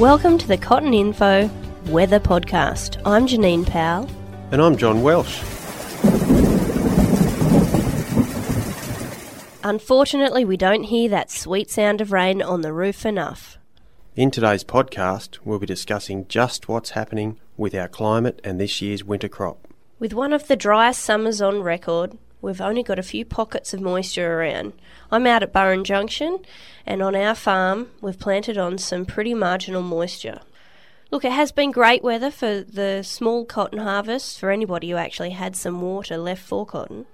Welcome to the Cotton Info Weather Podcast. I'm Janine Powell. And I'm John Welsh. Unfortunately, we don't hear that sweet sound of rain on the roof enough. In today's podcast, we'll be discussing just what's happening with our climate and this year's winter crop. With one of the driest summers on record, we've only got a few pockets of moisture around. I'm out at Burren Junction, and on our farm, we've planted on some pretty marginal moisture. Look, it has been great weather for the small cotton harvest for anybody who actually had some water left for cotton.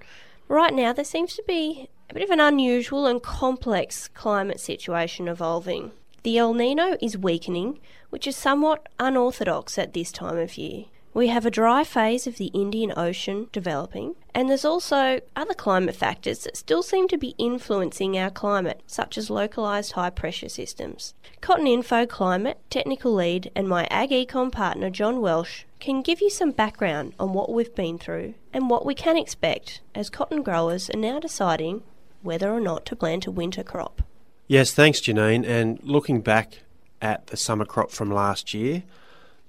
Right now, there seems to be a bit of an unusual and complex climate situation evolving. The El Nino is weakening, which is somewhat unorthodox at this time of year. We have a dry phase of the Indian Ocean developing, and there's also other climate factors that still seem to be influencing our climate, such as localised high pressure systems. Cotton Info Climate Technical Lead and my Ag Econ partner John Welsh can give you some background on what we've been through and what we can expect as cotton growers are now deciding whether or not to plant a winter crop. Yes, thanks, Janine. And looking back at the summer crop from last year,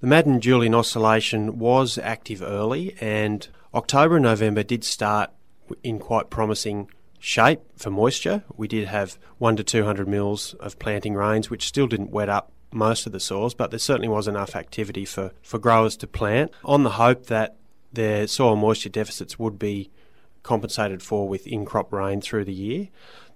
the Madden Julian oscillation was active early, and October and November did start in quite promising shape for moisture. We did have one to 200 mils of planting rains, which still didn't wet up most of the soils, but there certainly was enough activity for, for growers to plant on the hope that their soil moisture deficits would be compensated for with in crop rain through the year.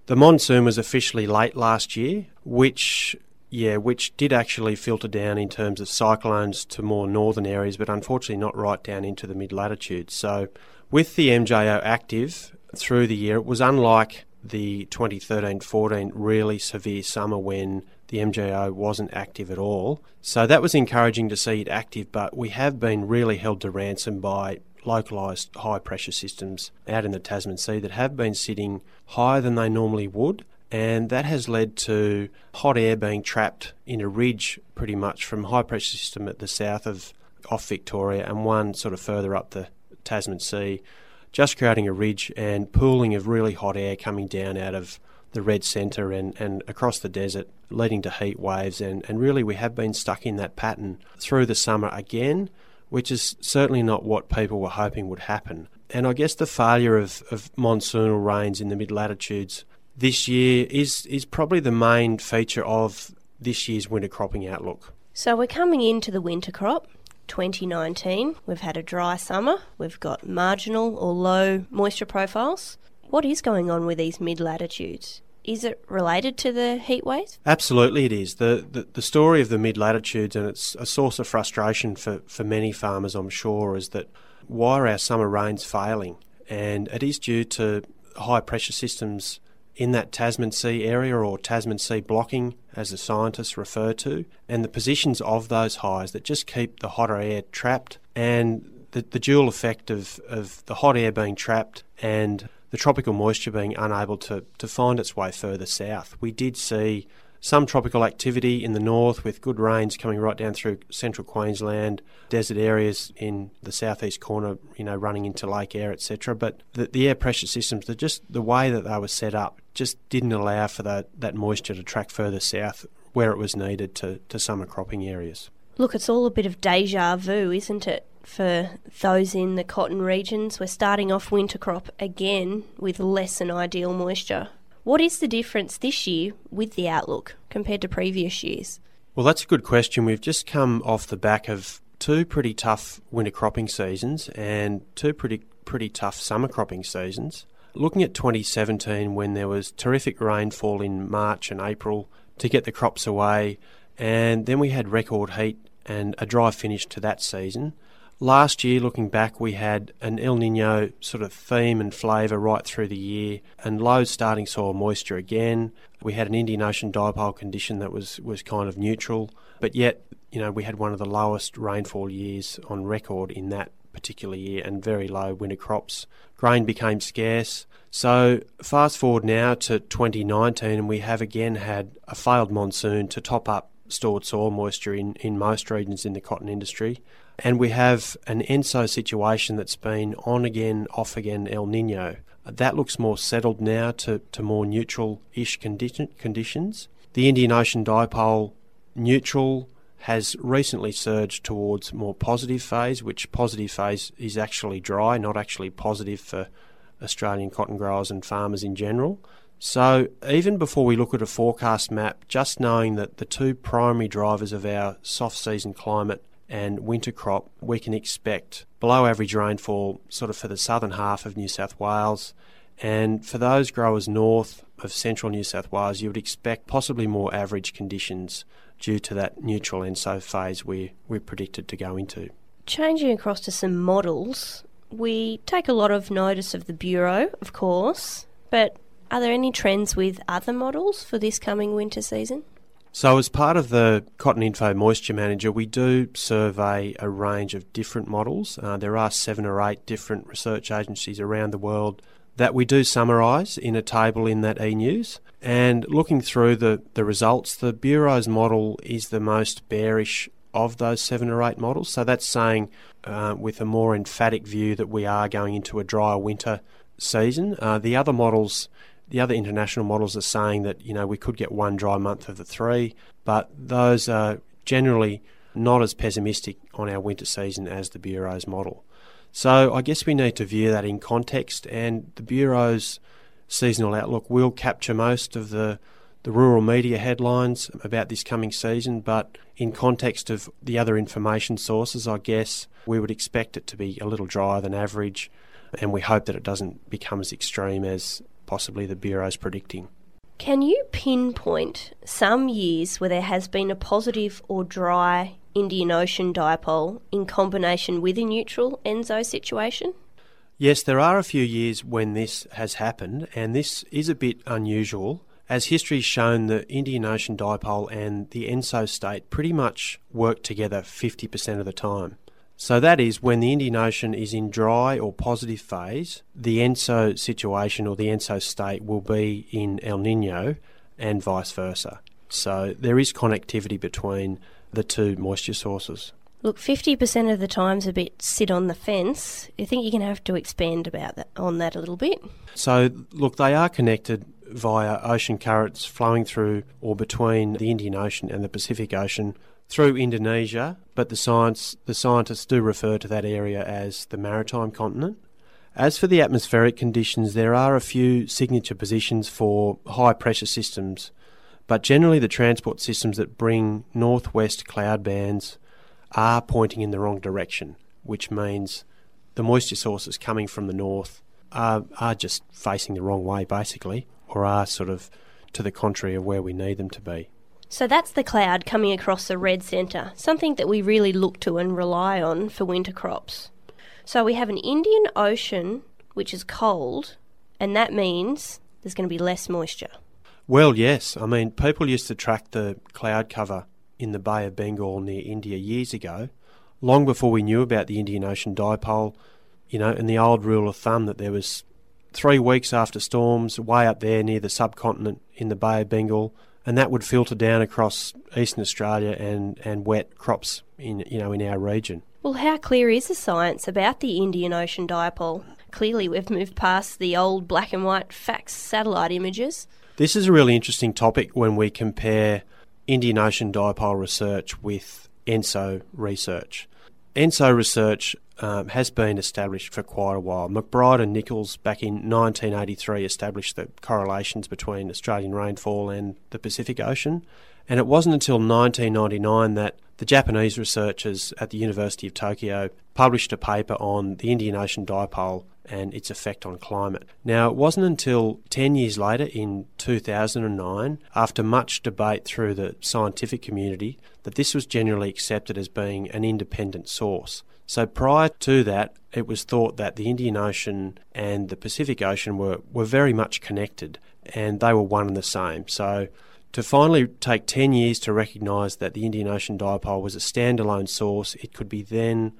The monsoon was officially late last year, which yeah, which did actually filter down in terms of cyclones to more northern areas, but unfortunately not right down into the mid latitudes. So, with the MJO active through the year, it was unlike the 2013 14 really severe summer when the MJO wasn't active at all. So, that was encouraging to see it active, but we have been really held to ransom by localised high pressure systems out in the Tasman Sea that have been sitting higher than they normally would and that has led to hot air being trapped in a ridge pretty much from high pressure system at the south of off Victoria and one sort of further up the Tasman Sea, just creating a ridge and pooling of really hot air coming down out of the red centre and, and across the desert, leading to heat waves. And, and really, we have been stuck in that pattern through the summer again, which is certainly not what people were hoping would happen. And I guess the failure of, of monsoonal rains in the mid latitudes this year is is probably the main feature of this year's winter cropping outlook. So we're coming into the winter crop. 2019, we've had a dry summer, we've got marginal or low moisture profiles. What is going on with these mid latitudes? Is it related to the heat waves? Absolutely, it is. The, the, the story of the mid latitudes, and it's a source of frustration for, for many farmers, I'm sure, is that why are our summer rains failing? And it is due to high pressure systems in that Tasman Sea area or Tasman Sea blocking, as the scientists refer to, and the positions of those highs that just keep the hotter air trapped and the, the dual effect of, of the hot air being trapped and the tropical moisture being unable to, to find its way further south. We did see some tropical activity in the north with good rains coming right down through central Queensland, desert areas in the southeast corner, you know, running into Lake Eyre, etc. But the, the air pressure systems, just the way that they were set up, just didn't allow for that, that moisture to track further south where it was needed to, to summer cropping areas. Look, it's all a bit of deja vu, isn't it? For those in the cotton regions, we're starting off winter crop again with less than ideal moisture. What is the difference this year with the outlook compared to previous years? Well, that's a good question. We've just come off the back of two pretty tough winter cropping seasons and two pretty pretty tough summer cropping seasons. Looking at 2017 when there was terrific rainfall in March and April to get the crops away and then we had record heat and a dry finish to that season. Last year, looking back, we had an El Nino sort of theme and flavour right through the year, and low starting soil moisture again. We had an Indian Ocean dipole condition that was, was kind of neutral, but yet, you know, we had one of the lowest rainfall years on record in that particular year and very low winter crops. Grain became scarce. So, fast forward now to 2019, and we have again had a failed monsoon to top up stored soil moisture in, in most regions in the cotton industry. And we have an ENSO situation that's been on again, off again El Nino. That looks more settled now to, to more neutral ish condition, conditions. The Indian Ocean dipole neutral has recently surged towards more positive phase, which positive phase is actually dry, not actually positive for Australian cotton growers and farmers in general. So, even before we look at a forecast map, just knowing that the two primary drivers of our soft season climate and winter crop, we can expect below average rainfall sort of for the southern half of New South Wales. And for those growers north of central New South Wales, you would expect possibly more average conditions due to that neutral ENSO phase we, we're predicted to go into. Changing across to some models, we take a lot of notice of the Bureau, of course, but are there any trends with other models for this coming winter season? So, as part of the Cotton Info Moisture Manager, we do survey a range of different models. Uh, there are seven or eight different research agencies around the world that we do summarise in a table in that e news. And looking through the, the results, the Bureau's model is the most bearish of those seven or eight models. So that's saying, uh, with a more emphatic view, that we are going into a drier winter season. Uh, the other models, the other international models, are saying that you know we could get one dry month of the three, but those are generally not as pessimistic on our winter season as the Bureau's model. So I guess we need to view that in context, and the Bureau's seasonal outlook will capture most of the, the rural media headlines about this coming season, but in context of the other information sources, I guess we would expect it to be a little drier than average, and we hope that it doesn't become as extreme as possibly the Bureau's predicting. Can you pinpoint some years where there has been a positive or dry Indian Ocean dipole in combination with a neutral ENSO situation? Yes, there are a few years when this has happened, and this is a bit unusual, as history's shown the Indian Ocean dipole and the ENSO state pretty much work together 50% of the time. So that is when the Indian Ocean is in dry or positive phase, the ENSO situation or the ENSO state will be in El Nino and vice versa. So there is connectivity between the two moisture sources. Look, 50% of the time's a bit sit on the fence. I think you're going to have to expand about that on that a little bit. So, look, they are connected via ocean currents flowing through or between the Indian Ocean and the Pacific Ocean through Indonesia, but the science the scientists do refer to that area as the maritime continent. As for the atmospheric conditions, there are a few signature positions for high pressure systems but generally, the transport systems that bring northwest cloud bands are pointing in the wrong direction, which means the moisture sources coming from the north are, are just facing the wrong way, basically, or are sort of to the contrary of where we need them to be. So that's the cloud coming across the red centre, something that we really look to and rely on for winter crops. So we have an Indian Ocean which is cold, and that means there's going to be less moisture. Well, yes. I mean, people used to track the cloud cover in the Bay of Bengal near India years ago, long before we knew about the Indian Ocean dipole, you know, and the old rule of thumb that there was three weeks after storms way up there near the subcontinent in the Bay of Bengal, and that would filter down across eastern Australia and, and wet crops in you know in our region. Well, how clear is the science about the Indian Ocean dipole? Clearly, we've moved past the old black and white fax satellite images. This is a really interesting topic when we compare Indian Ocean dipole research with ENSO research. ENSO research um, has been established for quite a while. McBride and Nicholls back in 1983 established the correlations between Australian rainfall and the Pacific Ocean. And it wasn't until 1999 that the Japanese researchers at the University of Tokyo published a paper on the Indian Ocean dipole and its effect on climate. Now, it wasn't until 10 years later, in 2009, after much debate through the scientific community, that this was generally accepted as being an independent source. So prior to that, it was thought that the Indian Ocean and the Pacific Ocean were, were very much connected and they were one and the same. So to finally take 10 years to recognise that the Indian Ocean dipole was a standalone source, it could be then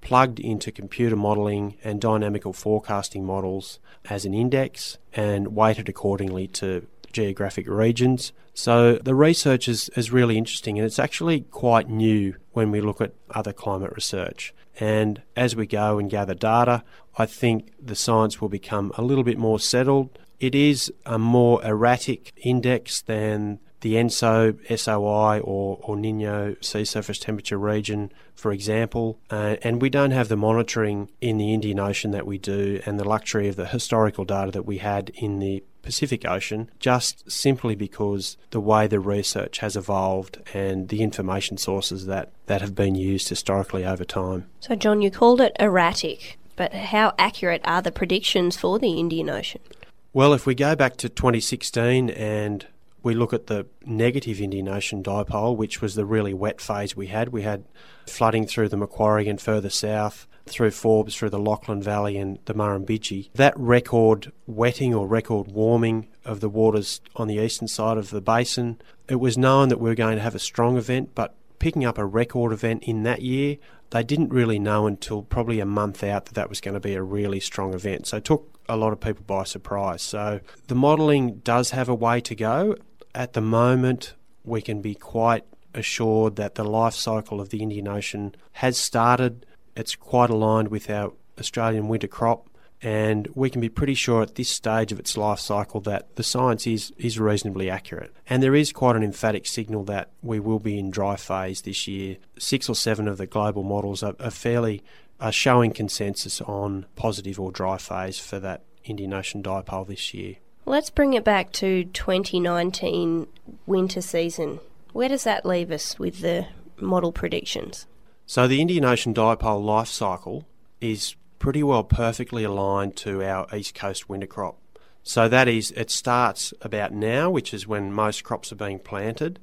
plugged into computer modelling and dynamical forecasting models as an index and weighted accordingly to geographic regions. So the research is, is really interesting and it's actually quite new when we look at other climate research. And as we go and gather data, I think the science will become a little bit more settled. It is a more erratic index than the ENSO, SOI, or, or Nino sea surface temperature region, for example. Uh, and we don't have the monitoring in the Indian Ocean that we do and the luxury of the historical data that we had in the Pacific Ocean, just simply because the way the research has evolved and the information sources that, that have been used historically over time. So, John, you called it erratic, but how accurate are the predictions for the Indian Ocean? Well, if we go back to 2016 and we look at the negative Indian Ocean dipole, which was the really wet phase we had. We had flooding through the Macquarie and further south, through Forbes, through the Lachlan Valley and the Murrumbidgee. That record wetting or record warming of the waters on the eastern side of the basin, it was known that we were going to have a strong event, but picking up a record event in that year, they didn't really know until probably a month out that that was going to be a really strong event. So it took a lot of people by surprise. So the modelling does have a way to go. At the moment, we can be quite assured that the life cycle of the Indian Ocean has started. It's quite aligned with our Australian winter crop, and we can be pretty sure at this stage of its life cycle that the science is, is reasonably accurate. And there is quite an emphatic signal that we will be in dry phase this year. Six or seven of the global models are, are fairly are showing consensus on positive or dry phase for that Indian Ocean dipole this year. Let's bring it back to 2019 winter season. Where does that leave us with the model predictions? So, the Indian Ocean dipole life cycle is pretty well perfectly aligned to our East Coast winter crop. So, that is, it starts about now, which is when most crops are being planted,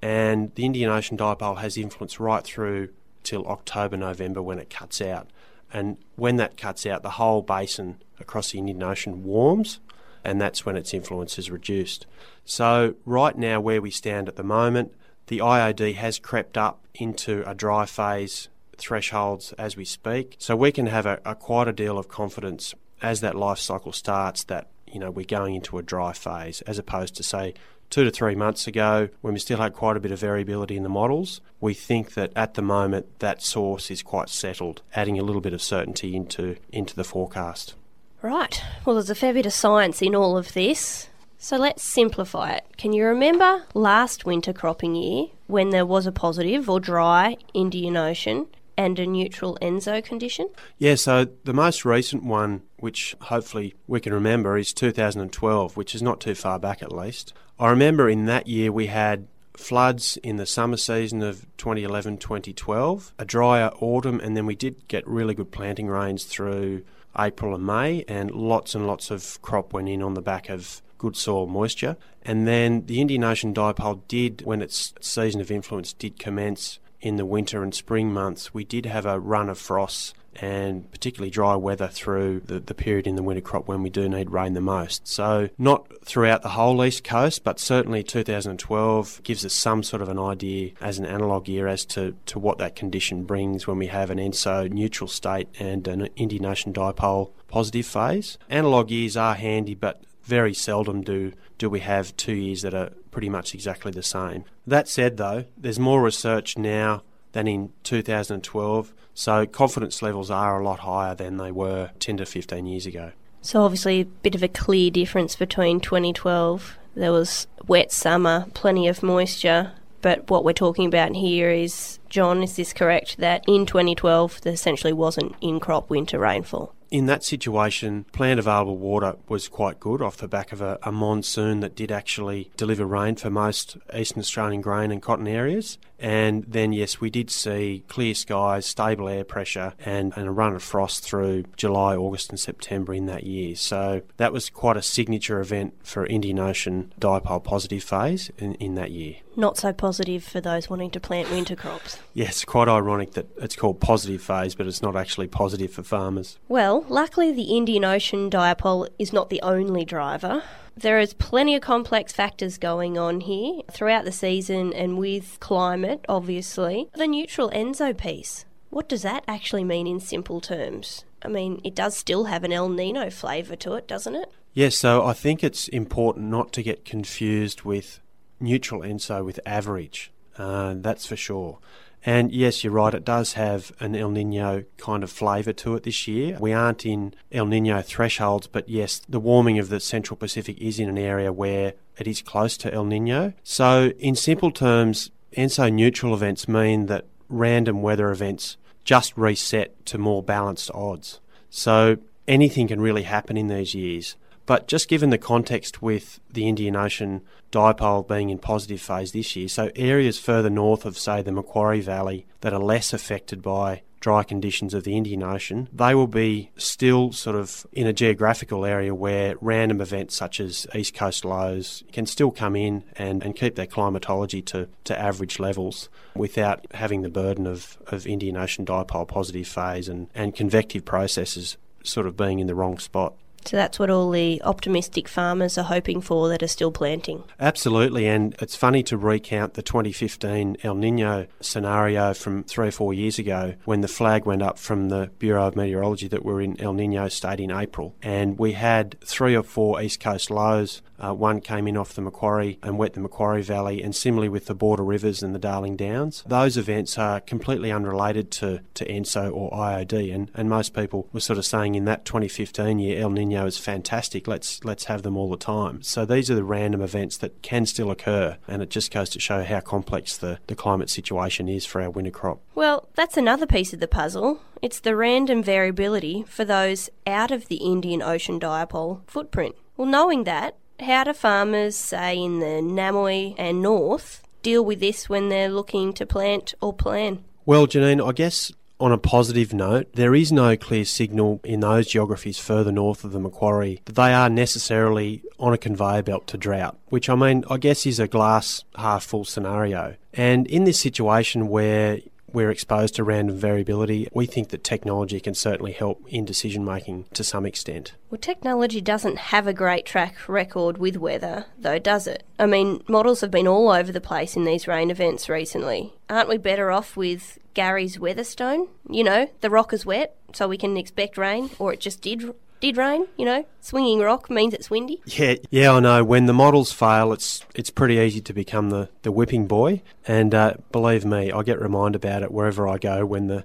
and the Indian Ocean dipole has influence right through till October, November when it cuts out. And when that cuts out, the whole basin across the Indian Ocean warms, and that's when its influence is reduced. So, right now, where we stand at the moment, the IOD has crept up into a dry phase thresholds as we speak. So, we can have a, a quite a deal of confidence as that life cycle starts that you know we're going into a dry phase, as opposed to say two to three months ago, when we still had quite a bit of variability in the models, we think that at the moment that source is quite settled, adding a little bit of certainty into, into the forecast. Right. Well, there's a fair bit of science in all of this. So let's simplify it. Can you remember last winter cropping year when there was a positive or dry Indian Ocean and a neutral ENSO condition? Yeah, so the most recent one, which hopefully we can remember, is 2012, which is not too far back at least. I remember in that year we had floods in the summer season of 2011 2012, a drier autumn, and then we did get really good planting rains through April and May, and lots and lots of crop went in on the back of good soil moisture. And then the Indian Ocean dipole did, when its season of influence did commence in the winter and spring months, we did have a run of frosts and particularly dry weather through the, the period in the winter crop when we do need rain the most. So, not throughout the whole east coast, but certainly 2012 gives us some sort of an idea as an analogue year as to, to what that condition brings when we have an ENSO neutral state and an Indian Ocean dipole positive phase. Analogue years are handy, but very seldom do, do we have two years that are pretty much exactly the same. That said, though, there's more research now than in 2012 so confidence levels are a lot higher than they were 10 to 15 years ago. So obviously a bit of a clear difference between 2012. There was wet summer, plenty of moisture, but what we're talking about here is, John, is this correct, that in 2012 there essentially wasn't in crop winter rainfall? In that situation, plant available water was quite good off the back of a, a, monsoon that did actually deliver rain for most eastern Australian grain and cotton areas. And then, yes, we did see clear skies, stable air pressure, and, and a run of frost through July, August, and September in that year. So that was quite a signature event for Indian Ocean dipole positive phase in, in that year. Not so positive for those wanting to plant winter crops. Yes, quite ironic that it's called positive phase, but it's not actually positive for farmers. Well, luckily, the Indian Ocean dipole is not the only driver. There is plenty of complex factors going on here throughout the season and with climate, obviously. The neutral ENSO piece, what does that actually mean in simple terms? I mean, it does still have an El Nino flavour to it, doesn't it? Yes, so I think it's important not to get confused with neutral ENSO with average. Uh, that's for sure. And yes, you're right, it does have an El Nino kind of flavour to it this year. We aren't in El Nino thresholds, but yes, the warming of the Central Pacific is in an area where it is close to El Nino. So, in simple terms, ENSO neutral events mean that random weather events just reset to more balanced odds. So, anything can really happen in these years. But just given the context with the Indian Ocean dipole being in positive phase this year, so areas further north of, say, the Macquarie Valley that are less affected by dry conditions of the Indian Ocean, they will be still sort of in a geographical area where random events such as east coast lows can still come in and, and keep their climatology to, to average levels without having the burden of, of Indian Ocean dipole positive phase and, and convective processes sort of being in the wrong spot. So that's what all the optimistic farmers are hoping for that are still planting. Absolutely, and it's funny to recount the 2015 El Nino scenario from three or four years ago when the flag went up from the Bureau of Meteorology that we're in El Nino state in April. And we had three or four east coast lows uh, one came in off the Macquarie and wet the Macquarie Valley, and similarly with the Border Rivers and the Darling Downs. Those events are completely unrelated to, to ENSO or IOD, and, and most people were sort of saying in that 2015 year, El Nino is fantastic. Let's let's have them all the time. So these are the random events that can still occur, and it just goes to show how complex the, the climate situation is for our winter crop. Well, that's another piece of the puzzle. It's the random variability for those out of the Indian Ocean dipole footprint. Well, knowing that, how do farmers, say in the Namoi and North, deal with this when they're looking to plant or plan? Well, Janine, I guess on a positive note, there is no clear signal in those geographies further north of the Macquarie that they are necessarily on a conveyor belt to drought, which I mean, I guess is a glass half full scenario. And in this situation where we're exposed to random variability, we think that technology can certainly help in decision making to some extent. Well, technology doesn't have a great track record with weather, though, does it? I mean, models have been all over the place in these rain events recently. Aren't we better off with Gary's Weatherstone? You know, the rock is wet, so we can expect rain, or it just did did rain, you know, swinging rock means it's windy. Yeah, yeah, I know. When the models fail, it's it's pretty easy to become the, the whipping boy. And uh, believe me, I get reminded about it wherever I go when the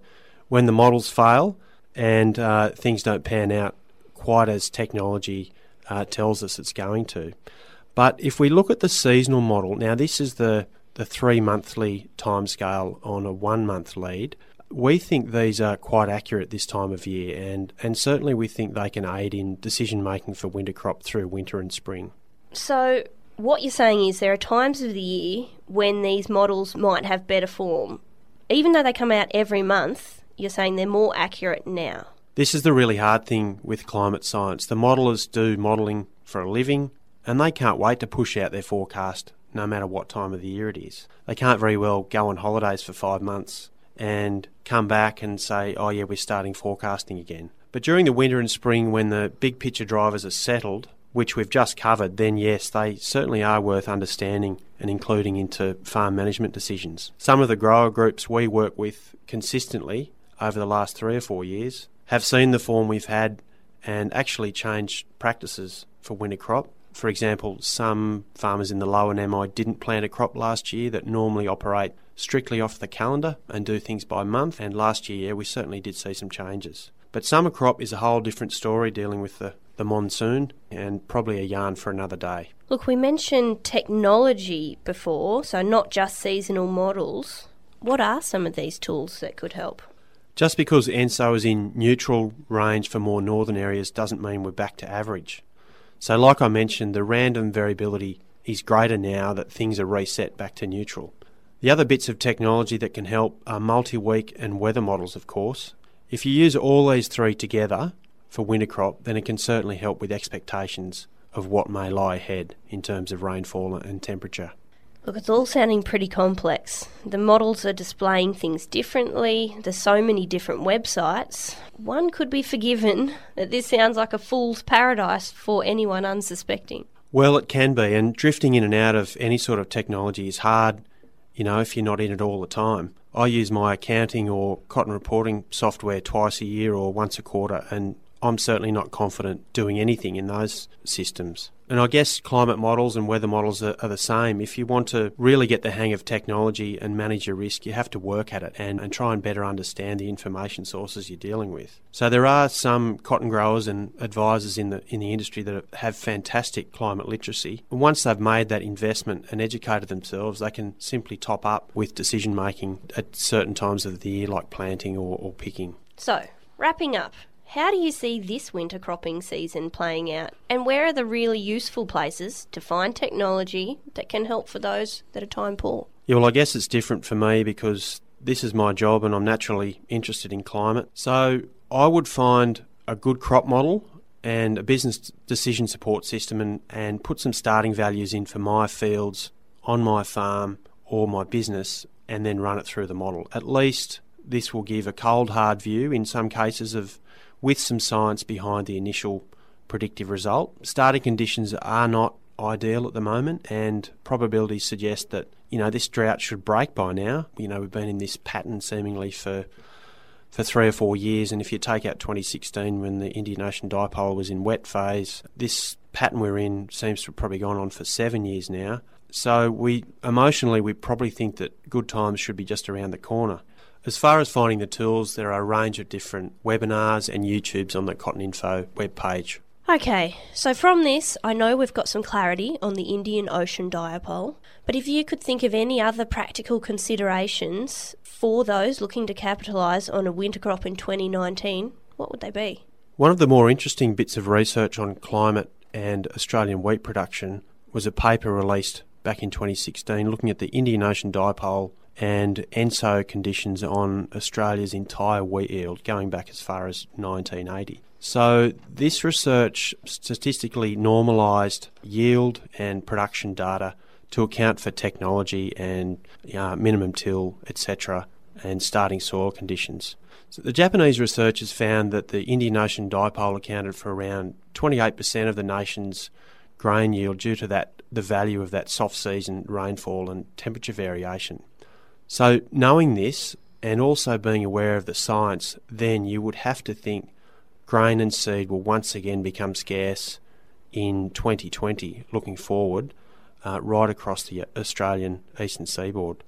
when the models fail and uh, things don't pan out quite as technology uh, tells us it's going to. But if we look at the seasonal model, now this is the the three monthly timescale on a one month lead we think these are quite accurate this time of year, and, and certainly we think they can aid in decision making for winter crop through winter and spring. So, what you're saying is there are times of the year when these models might have better form. Even though they come out every month, you're saying they're more accurate now. This is the really hard thing with climate science. The modelers do modelling for a living, and they can't wait to push out their forecast no matter what time of the year it is. They can't very well go on holidays for five months and come back and say, oh, yeah, we're starting forecasting again. But during the winter and spring, when the big picture drivers are settled, which we've just covered, then yes, they certainly are worth understanding and including into farm management decisions. Some of the grower groups we work with consistently over the last three or four years have seen the form we've had and actually changed practices for winter crop. For example, some farmers in the lower Namoi didn't plant a crop last year that normally operate strictly off the calendar and do things by month. And last year, yeah, we certainly did see some changes. But summer crop is a whole different story dealing with the, the monsoon and probably a yarn for another day. Look, we mentioned technology before, so not just seasonal models. What are some of these tools that could help? Just because ENSO is in neutral range for more northern areas doesn't mean we're back to average. So, like I mentioned, the random variability is greater now that things are reset back to neutral. The other bits of technology that can help are multi week and weather models, of course. If you use all these three together for winter crop, then it can certainly help with expectations of what may lie ahead in terms of rainfall and temperature. Look, it's all sounding pretty complex. The models are displaying things differently. There's so many different websites. One could be forgiven that this sounds like a fool's paradise for anyone unsuspecting. Well, it can be, and drifting in and out of any sort of technology is hard you know, if you're not in it all the time. I use my accounting or cotton reporting software twice a year or once a quarter, and I'm certainly not confident doing anything in those systems. And I guess climate models and weather models are, are, the same. If you want to really get the hang of technology and manage your risk, you have to work at it and, and try and better understand the information sources you're dealing with. So there are some cotton growers and advisors in the in the industry that have fantastic climate literacy. And once they've made that investment and educated themselves, they can simply top up with decision making at certain times of the year, like planting or, or picking. So, wrapping up, how do you see this winter cropping season playing out? And where are the really useful places to find technology that can help for those that are time poor? Yeah, well, I guess it's different for me because this is my job and I'm naturally interested in climate. So I would find a good crop model and a business decision support system and, and put some starting values in for my fields on my farm or my business and then run it through the model. At least this will give a cold, hard view in some cases of with some science behind the initial predictive result. Starting conditions are not ideal at the moment, and probabilities suggest that you know this drought should break by now. You know we've been in this pattern seemingly for for three or four years, and if you take out 2016 when the Indian Ocean dipole was in wet phase, this pattern we're in seems to have probably gone on for seven years now. So we emotionally we probably think that good times should be just around the corner. As far as finding the tools, there are a range of different webinars and YouTubes on the Cotton Info webpage. Okay, so from this, I know we've got some clarity on the Indian Ocean dipole, but if you could think of any other practical considerations for those looking to capitalise on a winter crop in 2019, what would they be? One of the more interesting bits of research on climate and Australian wheat production was a paper released back in 2016 looking at the Indian Ocean dipole and ENSO conditions on Australia's entire wheat yield going back as far as 1980. So, this research statistically normalised yield and production data to account for technology and uh, minimum till, etc., and starting soil conditions. So the Japanese researchers found that the Indian Ocean dipole accounted for around 28% of the nation's grain yield due to that the value of that soft season rainfall and temperature variation. So, knowing this and also being aware of the science, then you would have to think grain and seed will once again become scarce in 2020, looking forward, uh, right across the Australian eastern seaboard.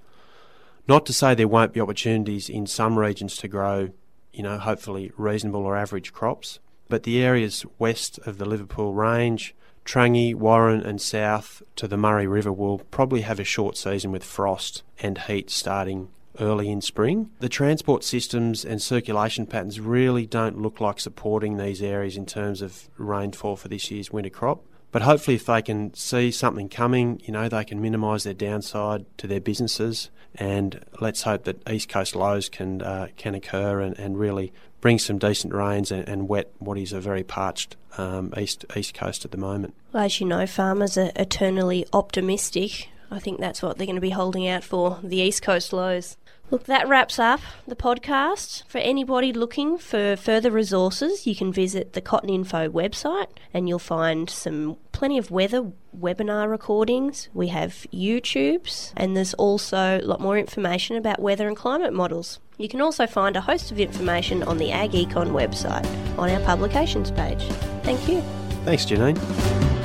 Not to say there won't be opportunities in some regions to grow, you know, hopefully reasonable or average crops, but the areas west of the Liverpool Range, Trangie, Warren, and south to the Murray River will probably have a short season with frost and heat starting early in spring. The transport systems and circulation patterns really don't look like supporting these areas in terms of rainfall for this year's winter crop. But hopefully, if they can see something coming, you know, they can minimise their downside to their businesses. And let's hope that east coast lows can uh, can occur and, and really bring some decent rains and, and wet what is a very parched um, east east coast at the moment. Well, as you know, farmers are eternally optimistic. I think that's what they're going to be holding out for the east coast lows. Look, that wraps up the podcast. For anybody looking for further resources, you can visit the Cotton Info website and you'll find some plenty of weather webinar recordings. We have YouTubes and there's also a lot more information about weather and climate models. You can also find a host of information on the Ag Econ website on our publications page. Thank you. Thanks, Janine.